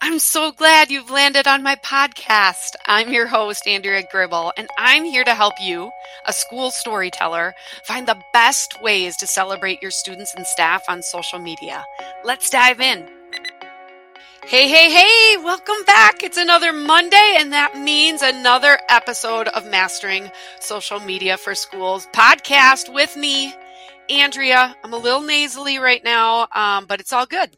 I'm so glad you've landed on my podcast. I'm your host, Andrea Gribble, and I'm here to help you, a school storyteller, find the best ways to celebrate your students and staff on social media. Let's dive in. Hey, hey, hey, welcome back. It's another Monday, and that means another episode of Mastering Social Media for Schools podcast with me, Andrea. I'm a little nasally right now, um, but it's all good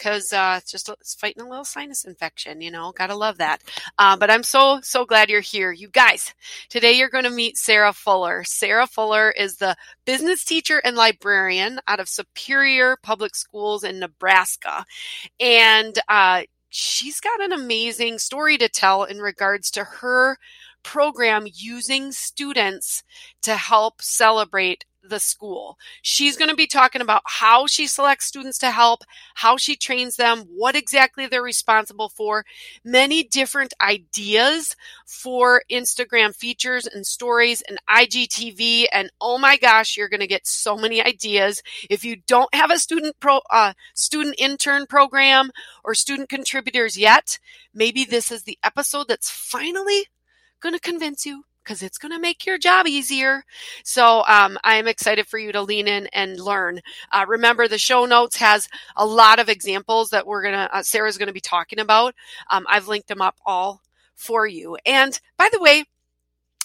because uh, it's just it's fighting a little sinus infection. You know, gotta love that. Uh, but I'm so so glad you're here, you guys. Today you're going to meet Sarah Fuller. Sarah Fuller is the business teacher and librarian out of Superior Public Schools in Nebraska, and uh, she's got an amazing story to tell in regards to her program using students to help celebrate the school. She's going to be talking about how she selects students to help, how she trains them, what exactly they're responsible for, many different ideas for Instagram features and stories and IGTV. And oh my gosh, you're going to get so many ideas. If you don't have a student pro, uh, student intern program or student contributors yet, maybe this is the episode that's finally going to convince you because it's going to make your job easier. So um, I'm excited for you to lean in and learn. Uh, remember, the show notes has a lot of examples that we're gonna uh, Sarah's going to be talking about. Um, I've linked them up all for you. And by the way.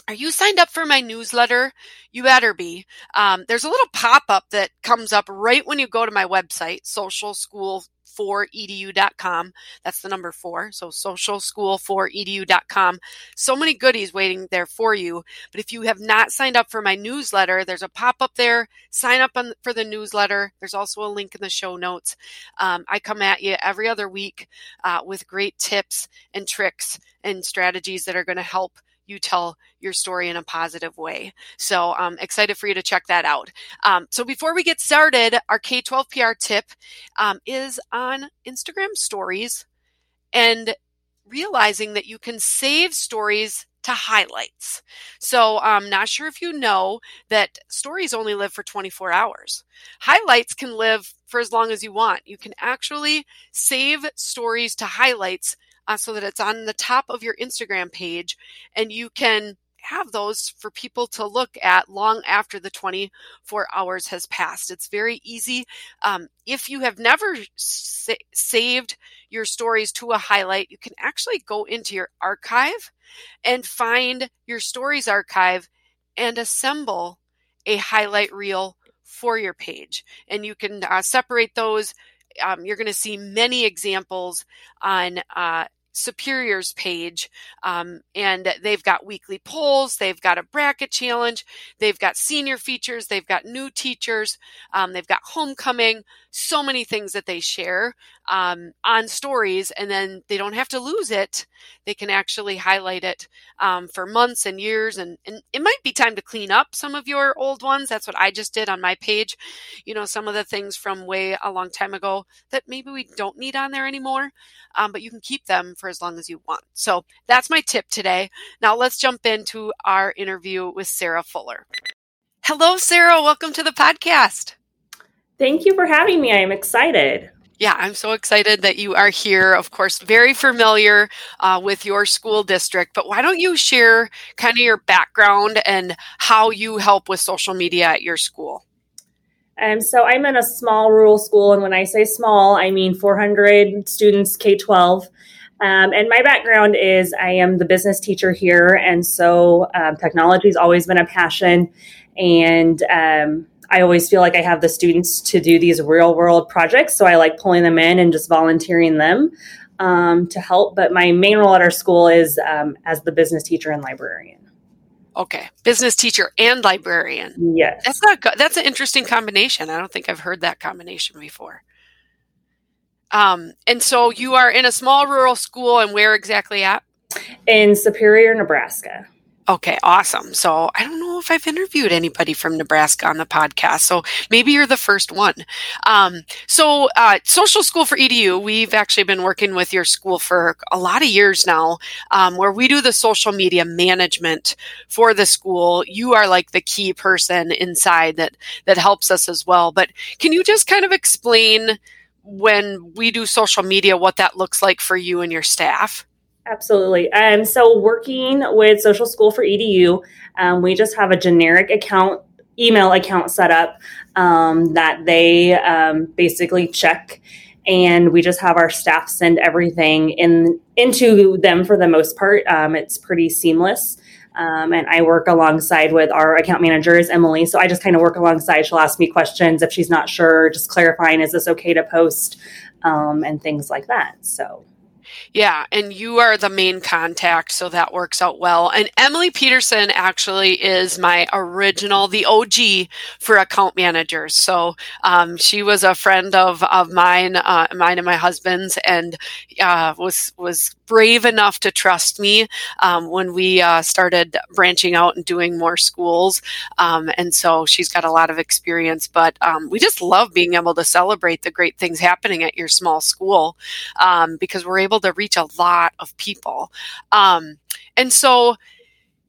Are you signed up for my newsletter? You better be. Um, there's a little pop up that comes up right when you go to my website, Social School for edu.com. That's the number four. So social school for edu.com. So many goodies waiting there for you. But if you have not signed up for my newsletter, there's a pop up there. Sign up on, for the newsletter. There's also a link in the show notes. Um, I come at you every other week uh, with great tips and tricks and strategies that are going to help you tell your story in a positive way. So I'm um, excited for you to check that out. Um, so before we get started, our K 12 PR tip um, is on Instagram stories and realizing that you can save stories to highlights. So I'm not sure if you know that stories only live for 24 hours. Highlights can live for as long as you want. You can actually save stories to highlights uh, so that it's on the top of your Instagram page and you can have those for people to look at long after the 24 hours has passed. It's very easy. Um, if you have never sa- saved your stories to a highlight, you can actually go into your archive and find your stories archive and assemble a highlight reel for your page. And you can uh, separate those. Um, you're going to see many examples on uh, Superior's page. Um, and they've got weekly polls, they've got a bracket challenge, they've got senior features, they've got new teachers, um, they've got homecoming, so many things that they share um, on stories. And then they don't have to lose it, they can actually highlight it um, for months and years. And, and it might be time to clean up some of your old ones. That's what I just did on my page. You know, some of the things from way a long time ago that maybe we don't need on there anymore, um, but you can keep them for as long as you want. So that's my tip today. Now let's jump into our interview with Sarah Fuller. Hello, Sarah. Welcome to the podcast. Thank you for having me. I am excited. Yeah, I'm so excited that you are here. Of course, very familiar uh, with your school district, but why don't you share kind of your background and how you help with social media at your school? Um, so I'm in a small rural school, and when I say small, I mean 400 students, K 12. Um, and my background is I am the business teacher here, and so um, technology has always been a passion. And um, I always feel like I have the students to do these real world projects, so I like pulling them in and just volunteering them um, to help. But my main role at our school is um, as the business teacher and librarian. Okay, business teacher and librarian. Yes, that's not that's an interesting combination. I don't think I've heard that combination before. Um, and so you are in a small rural school, and where exactly at? In Superior, Nebraska. Okay, awesome. So I don't know if I've interviewed anybody from Nebraska on the podcast, so maybe you're the first one. Um, so, uh, Social School for EDU, we've actually been working with your school for a lot of years now, um, where we do the social media management for the school. You are like the key person inside that that helps us as well. But can you just kind of explain? when we do social media, what that looks like for you and your staff? Absolutely. Um, so, working with Social School for EDU, um, we just have a generic account, email account set up um, that they um, basically check, and we just have our staff send everything in into them for the most part. Um, it's pretty seamless. Um, and I work alongside with our account managers, Emily. So I just kind of work alongside. She'll ask me questions if she's not sure, just clarifying, is this okay to post, and things like that. So yeah, and you are the main contact, so that works out well. And Emily Peterson actually is my original, the OG for account managers. So um, she was a friend of of mine, uh, mine and my husband's, and uh, was was brave enough to trust me um, when we uh, started branching out and doing more schools. Um, and so she's got a lot of experience. But um, we just love being able to celebrate the great things happening at your small school um, because we're able to reach a lot of people. Um, and so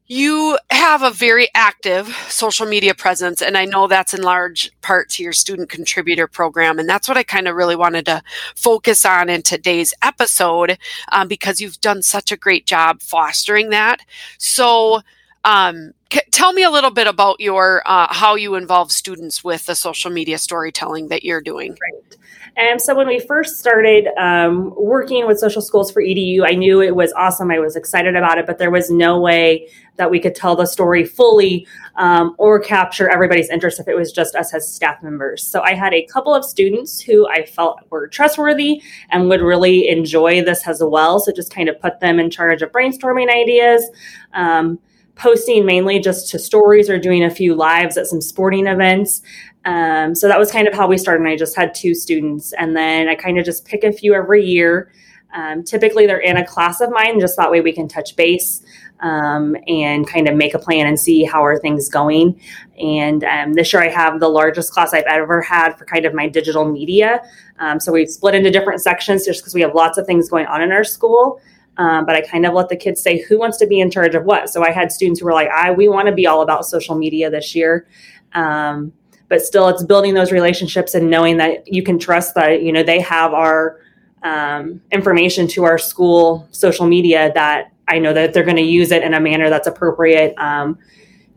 you have a very active social media presence, and I know that's in large part to your student contributor program. And that's what I kind of really wanted to focus on in today's episode um, because you've done such a great job fostering that. So, um, c- tell me a little bit about your uh, how you involve students with the social media storytelling that you're doing. Right. And so when we first started um, working with social schools for EDU, I knew it was awesome. I was excited about it, but there was no way that we could tell the story fully um, or capture everybody's interest if it was just us as staff members. So I had a couple of students who I felt were trustworthy and would really enjoy this as well. So just kind of put them in charge of brainstorming ideas. Um, posting mainly just to stories or doing a few lives at some sporting events. Um, so that was kind of how we started. And I just had two students, and then I kind of just pick a few every year. Um, typically, they're in a class of mine, just that way we can touch base um, and kind of make a plan and see how are things going. And um, this year, I have the largest class I've ever had for kind of my digital media. Um, so we've split into different sections just because we have lots of things going on in our school. Um, but I kind of let the kids say who wants to be in charge of what. So I had students who were like, "I we want to be all about social media this year." Um, but still it's building those relationships and knowing that you can trust that you know they have our um, information to our school social media that i know that they're going to use it in a manner that's appropriate um,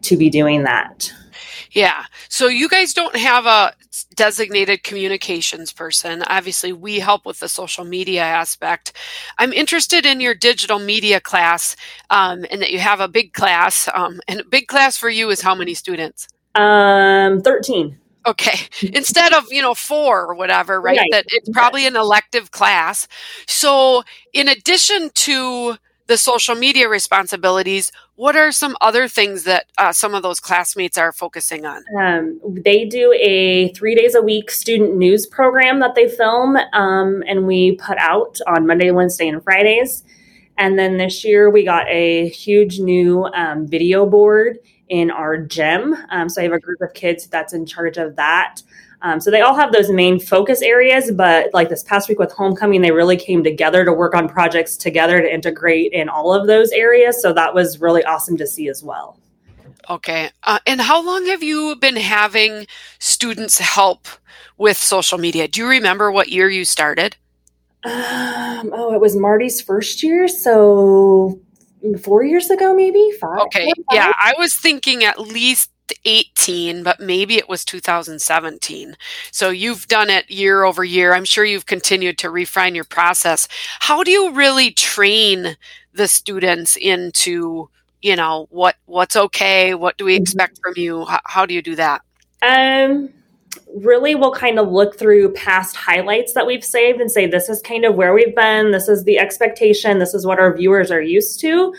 to be doing that. Yeah. So you guys don't have a designated communications person. Obviously we help with the social media aspect. I'm interested in your digital media class um, and that you have a big class um, and a big class for you is how many students um, 13. Okay. Instead of, you know, four or whatever, right? right. That it's probably an elective class. So, in addition to the social media responsibilities, what are some other things that uh, some of those classmates are focusing on? Um, they do a three days a week student news program that they film um, and we put out on Monday, Wednesday, and Fridays. And then this year we got a huge new um, video board in our gym. Um, so I have a group of kids that's in charge of that. Um, so they all have those main focus areas, but like this past week with homecoming, they really came together to work on projects together to integrate in all of those areas. So that was really awesome to see as well. Okay. Uh, and how long have you been having students help with social media? Do you remember what year you started? Um, oh, it was Marty's first year. So four years ago, maybe five. Okay. Yeah. I was thinking at least 18, but maybe it was 2017. So you've done it year over year. I'm sure you've continued to refine your process. How do you really train the students into, you know, what what's okay? What do we mm-hmm. expect from you? How, how do you do that? Um, really we'll kind of look through past highlights that we've saved and say this is kind of where we've been. This is the expectation. This is what our viewers are used to.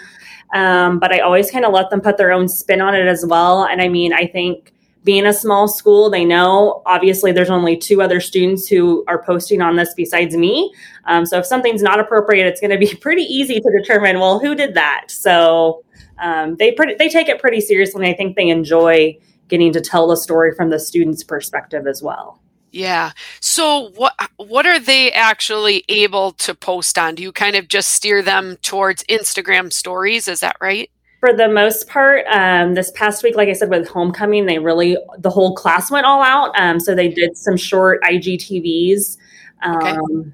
Um, but i always kind of let them put their own spin on it as well. And i mean i think being a small school they know obviously there's only two other students who are posting on this besides me. Um, so if something's not appropriate it's going to be pretty easy to determine well who did that? So um, they pretty, they take it pretty seriously and i think they enjoy getting to tell the story from the student's perspective as well. Yeah. So what what are they actually able to post on? Do you kind of just steer them towards Instagram stories? Is that right? For the most part, um, this past week, like I said, with homecoming, they really the whole class went all out. Um, so they did some short IGTVs Okay. Um,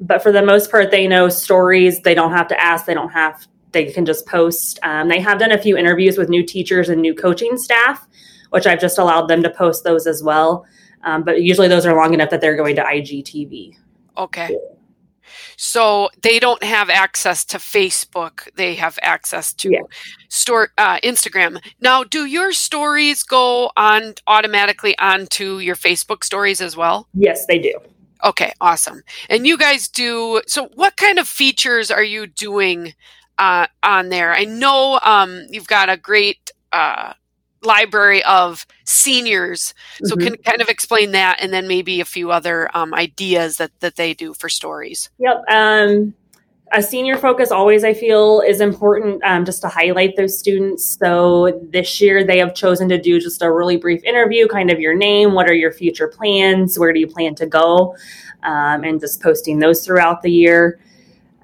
but for the most part, they know stories. They don't have to ask. They don't have. They can just post. Um, they have done a few interviews with new teachers and new coaching staff, which I've just allowed them to post those as well. Um, but usually those are long enough that they're going to IGTV. Okay. So they don't have access to Facebook. They have access to yeah. store uh, Instagram. Now, do your stories go on automatically onto your Facebook stories as well? Yes, they do. Okay, awesome. And you guys do so. What kind of features are you doing uh, on there? I know um, you've got a great uh, library of seniors. So mm-hmm. can kind of explain that and then maybe a few other um, ideas that, that they do for stories. Yep. Um, a senior focus always I feel is important um, just to highlight those students. So this year they have chosen to do just a really brief interview, kind of your name, what are your future plans, where do you plan to go, um, and just posting those throughout the year.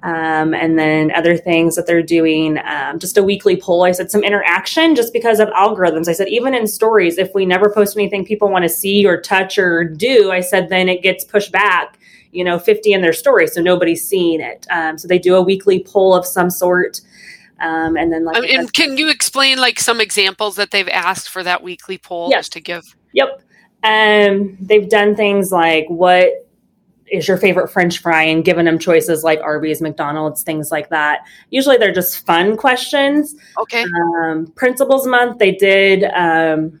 Um, and then other things that they're doing, um, just a weekly poll. I said some interaction just because of algorithms. I said, even in stories, if we never post anything people want to see or touch or do, I said, then it gets pushed back, you know, 50 in their story. So nobody's seeing it. Um, so they do a weekly poll of some sort. Um, and then, like, um, and can you explain like some examples that they've asked for that weekly poll yes. just to give? Yep. Um, they've done things like what is your favorite french fry and giving them choices like arby's mcdonald's things like that. Usually they're just fun questions. Okay. Um, principals month they did um,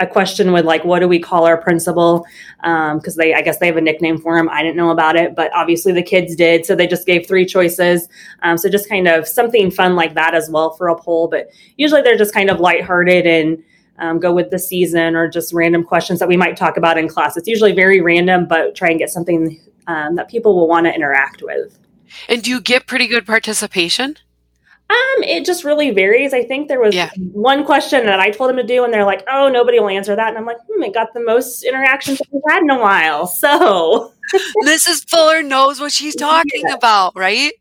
a question with like what do we call our principal? Because um, they i guess they have a nickname for him. I didn't know about it but obviously the kids did so they just gave three choices. Um, so just kind of something fun like that as well for a poll but usually they're just kind of lighthearted and um, go with the season or just random questions that we might talk about in class. It's usually very random, but try and get something um, that people will want to interact with. And do you get pretty good participation? Um, it just really varies. I think there was yeah. one question that I told them to do, and they're like, "Oh, nobody will answer that." And I'm like, "Hmm, it got the most interactions we've had in a while." So Mrs. Fuller knows what she's talking yeah. about, right?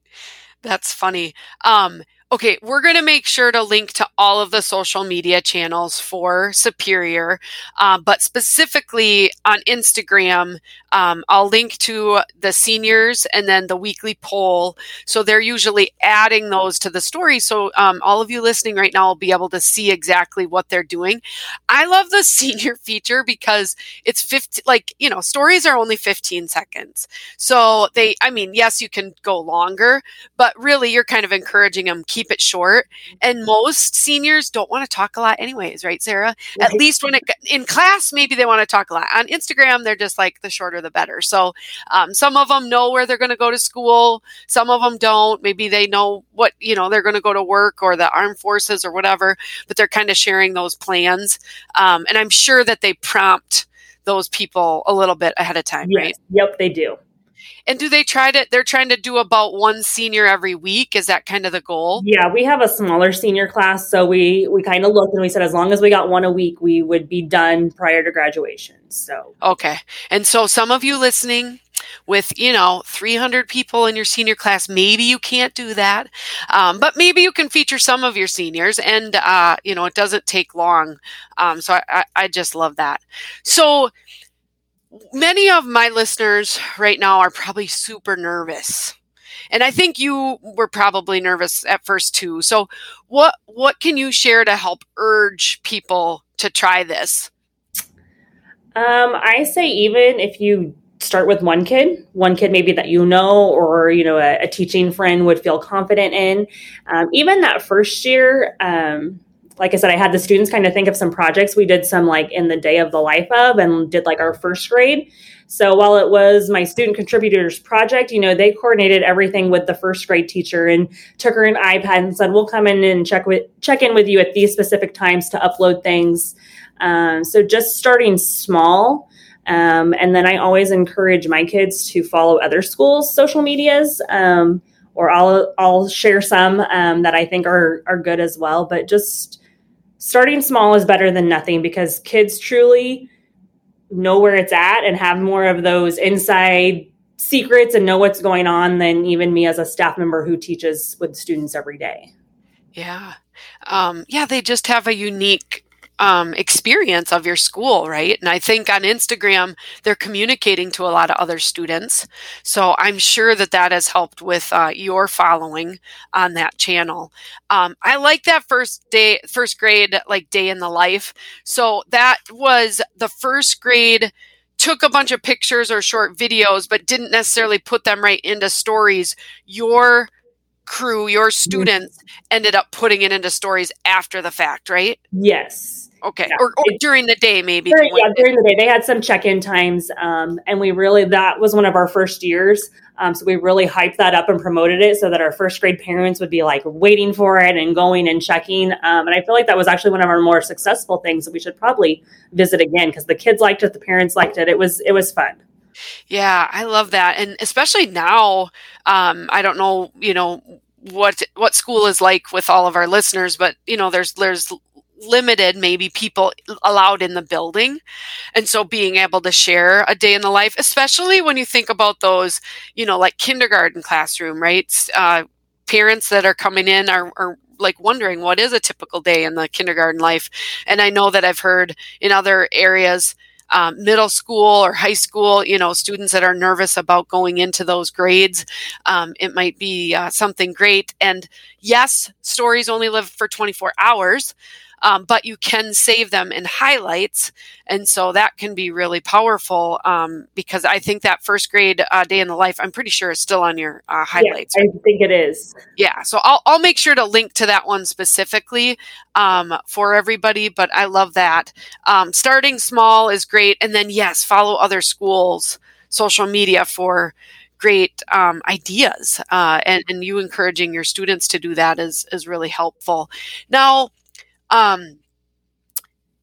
That's funny. Um, Okay, we're going to make sure to link to all of the social media channels for Superior, uh, but specifically on Instagram, um, I'll link to the seniors and then the weekly poll. So they're usually adding those to the story. So um, all of you listening right now will be able to see exactly what they're doing. I love the senior feature because it's 50, like, you know, stories are only 15 seconds. So they, I mean, yes, you can go longer, but really you're kind of encouraging them, keep keep it short. And most seniors don't want to talk a lot, anyways, right, Sarah? At least when it in class, maybe they want to talk a lot. On Instagram, they're just like the shorter the better. So um, some of them know where they're going to go to school. Some of them don't. Maybe they know what you know they're going to go to work or the armed forces or whatever, but they're kind of sharing those plans. Um, and I'm sure that they prompt those people a little bit ahead of time, yes. right? Yep, they do. And do they try to? They're trying to do about one senior every week. Is that kind of the goal? Yeah, we have a smaller senior class, so we we kind of looked and we said as long as we got one a week, we would be done prior to graduation. So okay, and so some of you listening with you know 300 people in your senior class maybe you can't do that um, but maybe you can feature some of your seniors and uh, you know it doesn't take long um, so I, I just love that so many of my listeners right now are probably super nervous. And I think you were probably nervous at first too. So what what can you share to help urge people to try this? Um, I say even if you start with one kid, one kid maybe that you know or you know a, a teaching friend would feel confident in. Um, even that first year, um, like I said, I had the students kind of think of some projects. We did some like in the day of the life of and did like our first grade. So while it was my student contributors project, you know, they coordinated everything with the first grade teacher and took her an iPad and said, "We'll come in and check with check in with you at these specific times to upload things." Um, so just starting small. Um, and then I always encourage my kids to follow other schools' social medias. Um, or I'll I'll share some um, that I think are are good as well. But just starting small is better than nothing because kids truly know where it's at and have more of those inside secrets and know what's going on than even me as a staff member who teaches with students every day. Yeah. Um, yeah, they just have a unique um, experience of your school, right? And I think on Instagram, they're communicating to a lot of other students. So I'm sure that that has helped with uh, your following on that channel. Um, I like that first day, first grade, like day in the life. So that was the first grade took a bunch of pictures or short videos, but didn't necessarily put them right into stories. Your crew, your mm-hmm. students ended up putting it into stories after the fact, right? Yes. Okay. Yeah. Or, or during the day, maybe. During, yeah, during the day. They had some check in times. Um, and we really, that was one of our first years. Um, so we really hyped that up and promoted it so that our first grade parents would be like waiting for it and going and checking. Um, and I feel like that was actually one of our more successful things that we should probably visit again because the kids liked it, the parents liked it. It was, it was fun. Yeah, I love that. And especially now, um, I don't know, you know, what what school is like with all of our listeners, but you know, there's there's limited maybe people allowed in the building and so being able to share a day in the life especially when you think about those you know like kindergarten classroom right uh, parents that are coming in are, are like wondering what is a typical day in the kindergarten life and i know that i've heard in other areas um, middle school or high school, you know, students that are nervous about going into those grades. Um, it might be uh, something great. And yes, stories only live for 24 hours um, but you can save them in highlights. And so that can be really powerful um, because I think that first grade uh, day in the life, I'm pretty sure is still on your uh, highlights. Yeah, I think it is. Yeah. So I'll, I'll make sure to link to that one specifically um, for everybody, but I love that. Um, starting small is great. And then, yes, follow other schools' social media for great um, ideas uh, and, and you encouraging your students to do that is is really helpful now um,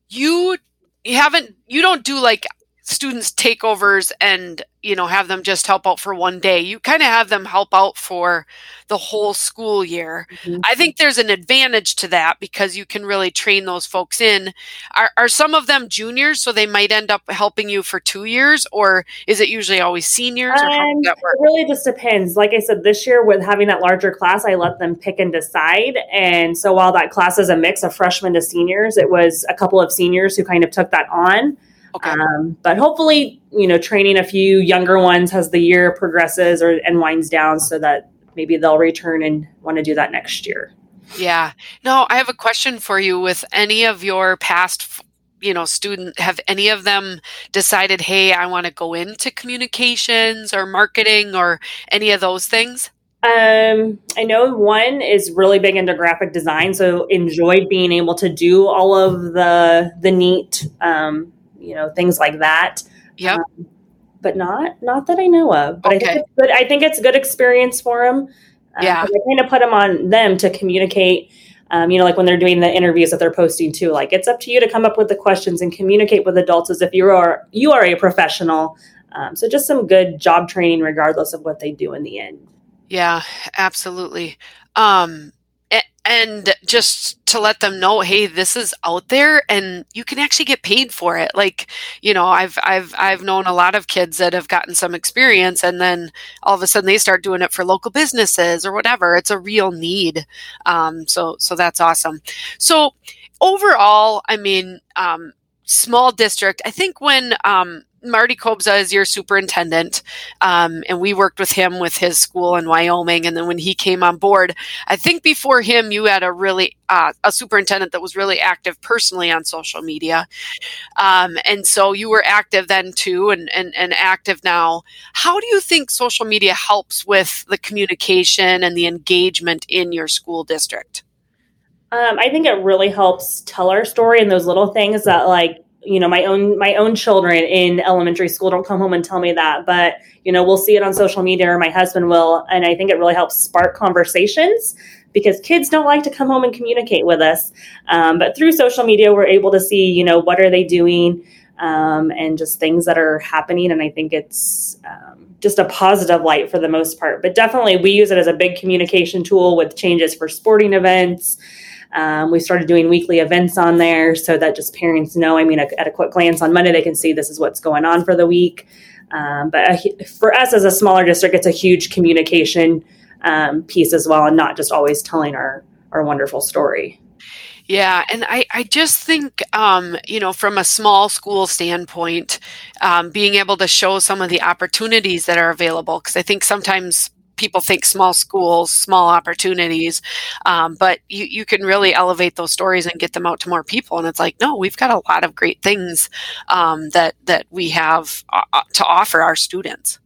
you you haven't you don't do like students takeovers and you know have them just help out for one day. You kind of have them help out for the whole school year. Mm-hmm. i think there's an advantage to that because you can really train those folks in. Are, are some of them juniors so they might end up helping you for two years or is it usually always seniors um, it really just depends. Like i said this year with having that larger class i let them pick and decide. And so while that class is a mix of freshmen to seniors it was a couple of seniors who kind of took that on Okay. Um, but hopefully, you know, training a few younger ones as the year progresses or and winds down, so that maybe they'll return and want to do that next year. Yeah. No, I have a question for you. With any of your past, you know, student, have any of them decided, hey, I want to go into communications or marketing or any of those things? Um, I know one is really big into graphic design, so enjoyed being able to do all of the the neat um, you know things like that. Yeah. Um, but not not that I know of. But okay. I think it's good. I think it's a good experience for them. Um, yeah. I kind of put them on them to communicate. Um, you know, like when they're doing the interviews that they're posting too. Like it's up to you to come up with the questions and communicate with adults as if you are you are a professional. Um, so just some good job training, regardless of what they do in the end. Yeah, absolutely. Um, and just to let them know hey this is out there and you can actually get paid for it. Like you know i've i've i've known a lot of kids that have gotten some experience and then all of a sudden they start doing it for local businesses or whatever. It's a real need. Um, so so that's awesome. So overall i mean um, small district i think when um, Marty Kobza is your superintendent, um, and we worked with him with his school in Wyoming. And then when he came on board, I think before him, you had a really uh, a superintendent that was really active personally on social media, um, and so you were active then too, and, and and active now. How do you think social media helps with the communication and the engagement in your school district? Um, I think it really helps tell our story and those little things that like you know my own my own children in elementary school. Don't come home and tell me that but you know we'll see it on social media or my husband will and i think it really helps spark conversations because kids don't like to come home and communicate with us. Um, but through social media we're able to see you know what are they doing um, and just things that are happening. And i think it's um, just a positive light for the most part. But definitely we use it as a big communication tool with changes for sporting events um, we started doing weekly events on there so that just parents know. I mean, at a quick glance on Monday, they can see this is what's going on for the week. Um, but uh, for us as a smaller district, it's a huge communication um, piece as well, and not just always telling our our wonderful story. Yeah, and I, I just think, um, you know, from a small school standpoint, um, being able to show some of the opportunities that are available, because I think sometimes people think small schools, small opportunities, um, but you, you can really elevate those stories and get them out to more people. And it's like, no, we've got a lot of great things um, that that we have uh, uh to offer our students.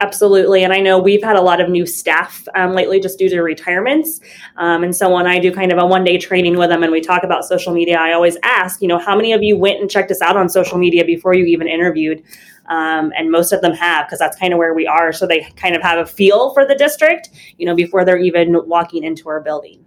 Absolutely. And I know we've had a lot of new staff um, lately just due to retirements. Um, and so when I do kind of a one day training with them and we talk about social media, I always ask, you know, how many of you went and checked us out on social media before you even interviewed? Um, and most of them have because that's kind of where we are. So they kind of have a feel for the district, you know, before they're even walking into our building.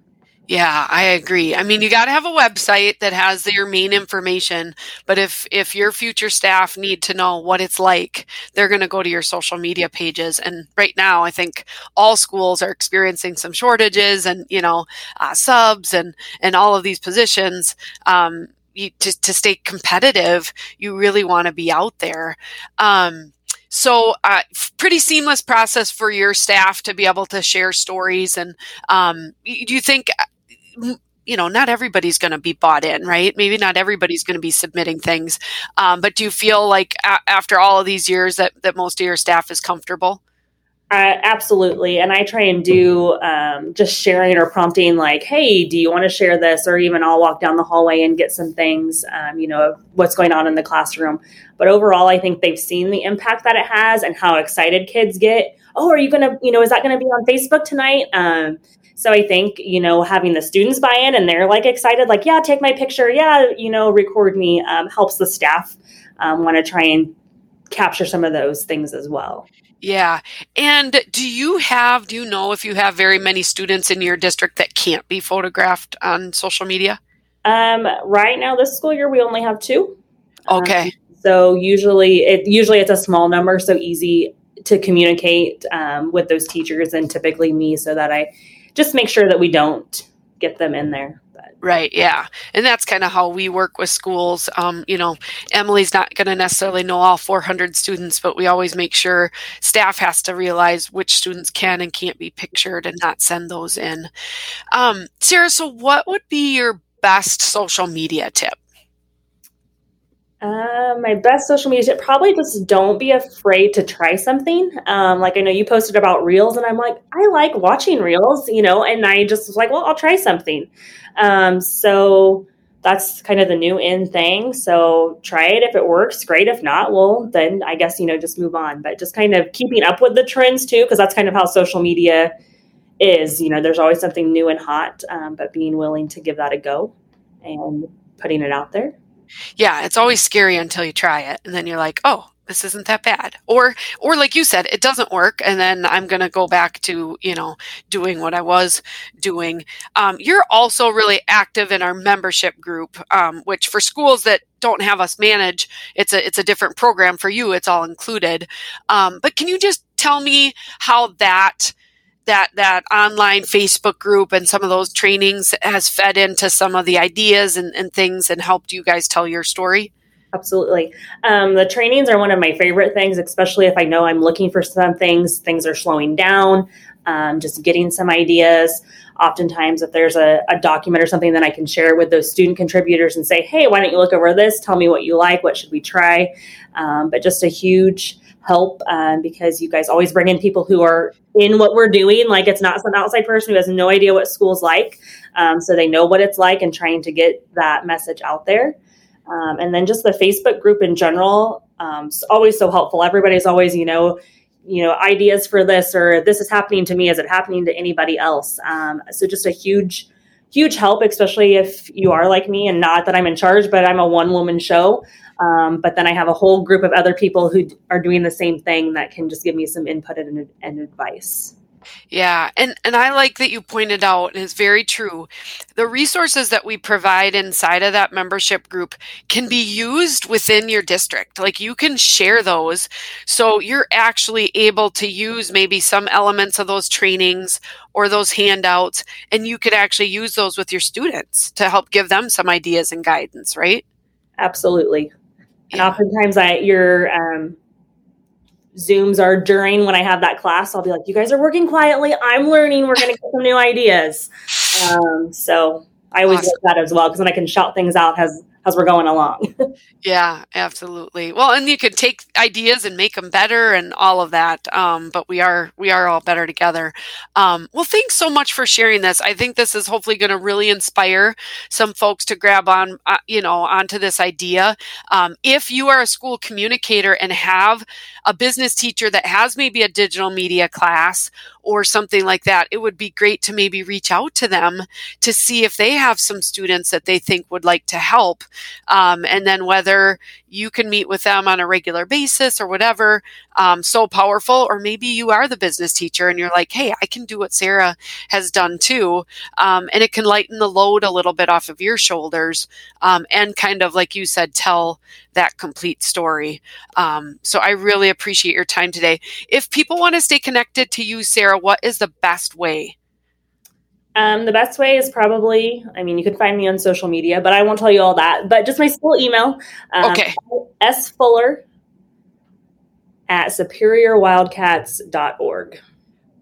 Yeah, I agree. I mean, you got to have a website that has your main information, but if if your future staff need to know what it's like, they're going to go to your social media pages. And right now, I think all schools are experiencing some shortages and you know uh, subs and and all of these positions. Um, you, to to stay competitive, you really want to be out there. Um, so uh, pretty seamless process for your staff to be able to share stories and um, do you think you know, not everybody's going to be bought in, right? Maybe not everybody's going to be submitting things. Um, but do you feel like a- after all of these years that, that most of your staff is comfortable? Uh, absolutely. And I try and do um, just sharing or prompting, like, hey, do you want to share this? Or even I'll walk down the hallway and get some things, um, you know, what's going on in the classroom. But overall, I think they've seen the impact that it has and how excited kids get. Oh, are you going to, you know, is that going to be on Facebook tonight? Um, so I think, you know, having the students buy in and they're like excited, like, yeah, take my picture. Yeah, you know, record me um, helps the staff um, want to try and capture some of those things as well. Yeah. And do you have, do you know if you have very many students in your district that can't be photographed on social media? Um, right now, this school year, we only have two. Okay. Um, so usually it usually it's a small number, so easy to communicate um, with those teachers and typically me so that I just make sure that we don't get them in there. Right, yeah. And that's kind of how we work with schools. Um, you know, Emily's not going to necessarily know all 400 students, but we always make sure staff has to realize which students can and can't be pictured and not send those in. Um, Sarah, so what would be your best social media tip? Uh, my best social media tip probably just don't be afraid to try something. Um, like I know you posted about reels, and I'm like, I like watching reels, you know, and I just was like, well, I'll try something. Um, so that's kind of the new in thing. So try it. If it works, great. If not, well, then I guess, you know, just move on. But just kind of keeping up with the trends too, because that's kind of how social media is. You know, there's always something new and hot, um, but being willing to give that a go and putting it out there yeah, it's always scary until you try it, and then you're like, oh, this isn't that bad. Or, or like you said, it doesn't work, and then I'm gonna go back to you know doing what I was doing. Um, you're also really active in our membership group, um, which for schools that don't have us manage, it's a it's a different program for you. It's all included. Um, but can you just tell me how that that that online Facebook group and some of those trainings has fed into some of the ideas and, and things and helped you guys tell your story? Absolutely. Um, the trainings are one of my favorite things, especially if I know I'm looking for some things, things are slowing down, um, just getting some ideas. Oftentimes, if there's a, a, document or something that I can share with those student contributors and say, hey, why don't you look over this? Tell me what you like. What should we try? Um, but just a huge help um, because you guys always bring in people who are in what we're doing. Like it's not some outside person who has no idea what school's like. Um, so they know what it's like and trying to get that message out there. Um, and then just the Facebook group in general, um, always so helpful. Everybody's always, you know, you know, ideas for this or this is happening to me. Is it happening to anybody else? Um, so just a huge, huge help, especially if you are like me and not that I'm in charge, but I'm a one woman show. Um, but then I have a whole group of other people who are doing the same thing that can just give me some input and, and advice. Yeah, and and I like that you pointed out, and it's very true. The resources that we provide inside of that membership group can be used within your district. Like you can share those, so you're actually able to use maybe some elements of those trainings or those handouts, and you could actually use those with your students to help give them some ideas and guidance. Right? Absolutely. And oftentimes, I your um, Zooms are during when I have that class. I'll be like, "You guys are working quietly. I'm learning. We're going to get some new ideas." Um, so I always awesome. like that as well because then I can shout things out as as we're going along. yeah, absolutely. Well, and you could take ideas and make them better and all of that. Um, but we are we are all better together. Um, well, thanks so much for sharing this. I think this is hopefully going to really inspire some folks to grab on, uh, you know, onto this idea. Um, if you are a school communicator and have a business teacher that has maybe a digital media class or something like that, it would be great to maybe reach out to them to see if they have some students that they think would like to help. Um, and then whether you can meet with them on a regular basis or whatever, um, so powerful. Or maybe you are the business teacher and you're like, hey, I can do what Sarah has done too. Um, and it can lighten the load a little bit off of your shoulders um, and kind of, like you said, tell that complete story. Um, so I really appreciate your time today. If people want to stay connected to you, Sarah, what is the best way? Um, the best way is probably, I mean, you can find me on social media, but I won't tell you all that. But just my school email. Um, okay. S Fuller at superiorwildcats.org.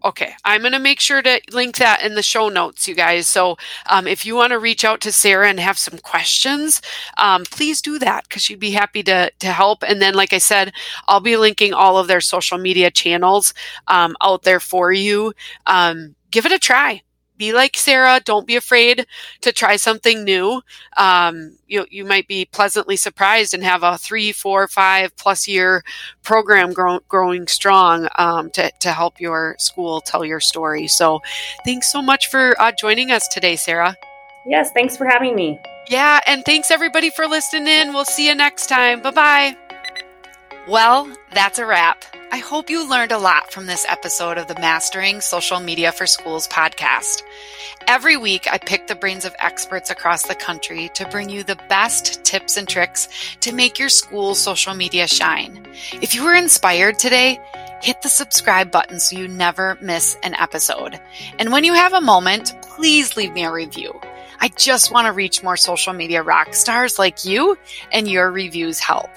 Okay, I'm going to make sure to link that in the show notes, you guys. So um, if you want to reach out to Sarah and have some questions, um, please do that because she'd be happy to, to help. And then, like I said, I'll be linking all of their social media channels um, out there for you. Um, give it a try be like Sarah. Don't be afraid to try something new. Um, you you might be pleasantly surprised and have a three, four, five plus year program grow, growing strong um, to to help your school tell your story. So, thanks so much for uh, joining us today, Sarah. Yes, thanks for having me. Yeah, and thanks everybody for listening in. We'll see you next time. Bye bye. Well, that's a wrap. I hope you learned a lot from this episode of the Mastering Social Media for Schools podcast. Every week, I pick the brains of experts across the country to bring you the best tips and tricks to make your school's social media shine. If you were inspired today, hit the subscribe button so you never miss an episode. And when you have a moment, please leave me a review. I just want to reach more social media rock stars like you, and your reviews help.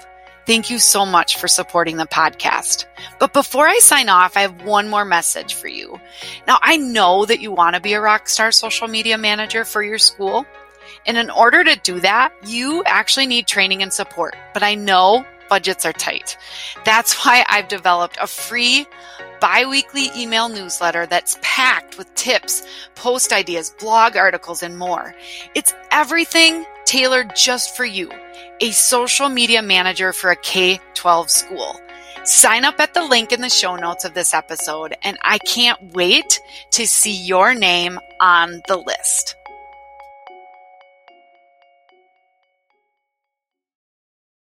Thank you so much for supporting the podcast. But before I sign off, I have one more message for you. Now, I know that you want to be a rockstar social media manager for your school. And in order to do that, you actually need training and support. But I know budgets are tight. That's why I've developed a free bi-weekly email newsletter that's packed with tips, post ideas, blog articles, and more. It's everything tailored just for you a social media manager for a K 12 school. Sign up at the link in the show notes of this episode, and I can't wait to see your name on the list.